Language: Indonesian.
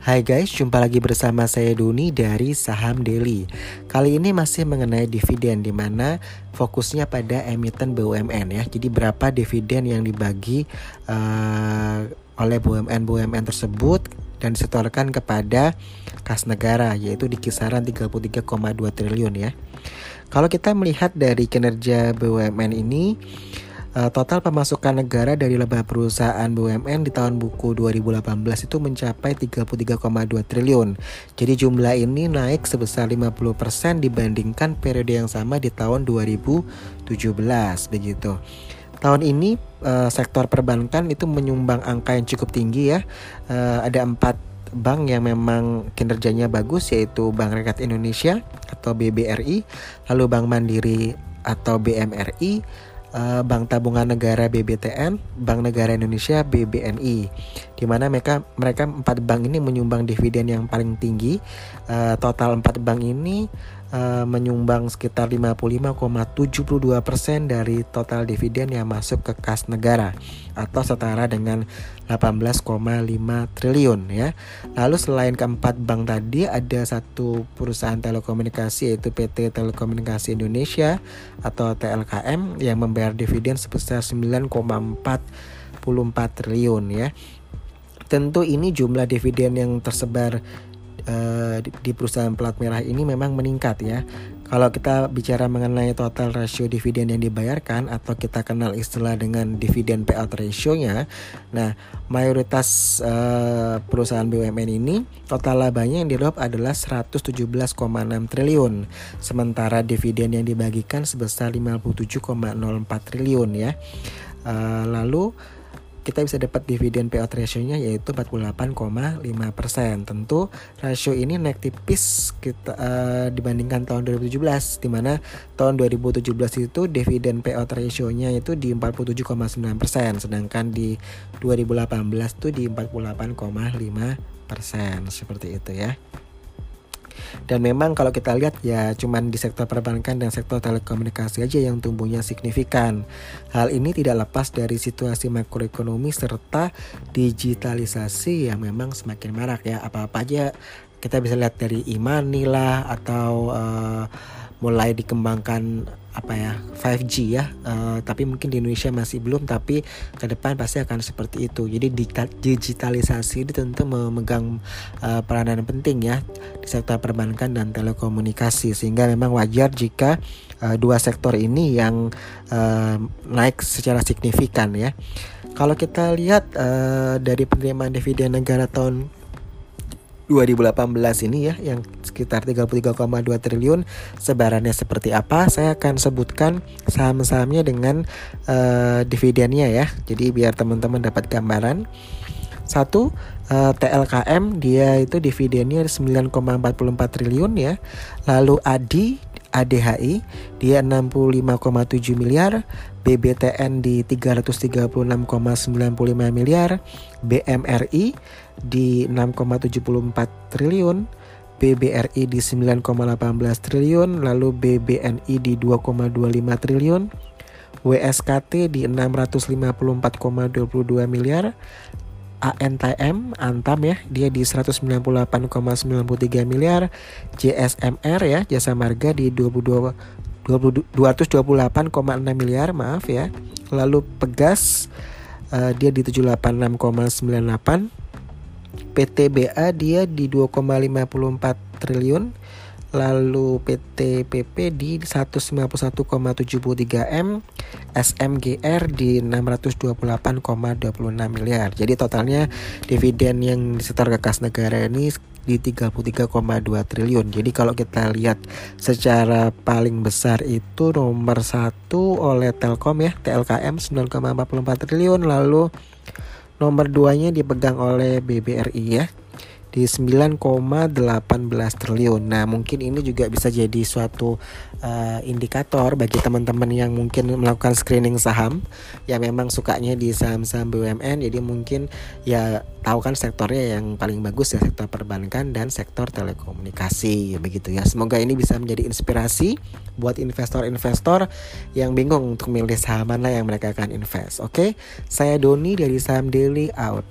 Hai guys, jumpa lagi bersama saya Doni dari Saham Daily. Kali ini masih mengenai dividen di mana fokusnya pada emiten BUMN ya. Jadi berapa dividen yang dibagi uh, oleh BUMN-BUMN tersebut dan disetorkan kepada kas negara yaitu di kisaran 33,2 triliun ya. Kalau kita melihat dari kinerja BUMN ini total pemasukan negara dari laba perusahaan BUMN di tahun buku 2018 itu mencapai 33,2 triliun. Jadi jumlah ini naik sebesar 50% dibandingkan periode yang sama di tahun 2017 begitu. Tahun ini uh, sektor perbankan itu menyumbang angka yang cukup tinggi ya. Uh, ada empat bank yang memang kinerjanya bagus yaitu Bank Rakyat Indonesia atau BBRI, lalu Bank Mandiri atau BMRI, uh, Bank Tabungan Negara BBTN, Bank Negara Indonesia BBNI, di mana mereka mereka empat bank ini menyumbang dividen yang paling tinggi. Uh, total empat bank ini uh, menyumbang sekitar 55,72 persen dari total dividen yang masuk ke kas negara atau setara dengan 18,5 triliun ya. Lalu selain keempat bank tadi ada satu perusahaan telekomunikasi yaitu PT Telekomunikasi Indonesia atau TLKM yang membayar dividen sebesar 9,44 triliun ya. Tentu ini jumlah dividen yang tersebar uh, di, perusahaan plat merah ini memang meningkat ya. Kalau kita bicara mengenai total rasio dividen yang dibayarkan atau kita kenal istilah dengan dividen payout ratio-nya, nah mayoritas uh, perusahaan BUMN ini total labanya yang diraup adalah 117,6 triliun, sementara dividen yang dibagikan sebesar 57,04 triliun ya. Uh, lalu kita bisa dapat dividen payout ratio-nya yaitu 48,5%. Tentu rasio ini naik tipis kita uh, dibandingkan tahun 2017 di mana tahun 2017 itu dividen payout ratio-nya itu di 47,9% sedangkan di 2018 itu di 48,5% seperti itu ya. Dan memang kalau kita lihat ya cuman di sektor perbankan dan sektor telekomunikasi aja yang tumbuhnya signifikan. Hal ini tidak lepas dari situasi makroekonomi serta digitalisasi yang memang semakin marak ya. Apa-apa aja kita bisa lihat dari imani lah atau uh, mulai dikembangkan apa ya 5G ya. Uh, tapi mungkin di Indonesia masih belum tapi ke depan pasti akan seperti itu. Jadi digitalisasi ini tentu memegang uh, peranan penting ya di sektor perbankan dan telekomunikasi. Sehingga memang wajar jika uh, dua sektor ini yang uh, naik secara signifikan ya. Kalau kita lihat uh, dari penerimaan dividen negara tahun 2018 ini ya yang sekitar 33,2 triliun. Sebarannya seperti apa? Saya akan sebutkan saham-sahamnya dengan uh, dividennya ya. Jadi biar teman-teman dapat gambaran. Satu uh, eh, TLKM dia itu dividennya 9,44 triliun ya. Lalu ADI ADHI dia 65,7 miliar, BBTN di 336,95 miliar, BMRI di 6,74 triliun, BBRI di 9,18 triliun, lalu BBNI di 2,25 triliun, WSKT di 654,22 miliar, ANTM Antam ya dia di 198,93 miliar JSMR ya Jasa Marga di 22 228,6 miliar maaf ya lalu Pegas uh, dia di 786,98 PTBA dia di 2,54 triliun lalu PT PP di 191,73 M, SMGR di 628,26 miliar. Jadi totalnya dividen yang disetor ke kas negara ini di 33,2 triliun. Jadi kalau kita lihat secara paling besar itu nomor satu oleh Telkom ya, TLKM 9,44 triliun, lalu nomor duanya dipegang oleh BBRI ya di 9,18 triliun. Nah, mungkin ini juga bisa jadi suatu uh, indikator bagi teman-teman yang mungkin melakukan screening saham ya memang sukanya di saham-saham BUMN jadi mungkin ya tahu kan sektornya yang paling bagus ya sektor perbankan dan sektor telekomunikasi ya begitu ya. Semoga ini bisa menjadi inspirasi buat investor-investor yang bingung untuk milih saham mana yang mereka akan invest. Oke, okay? saya Doni dari Saham Daily out.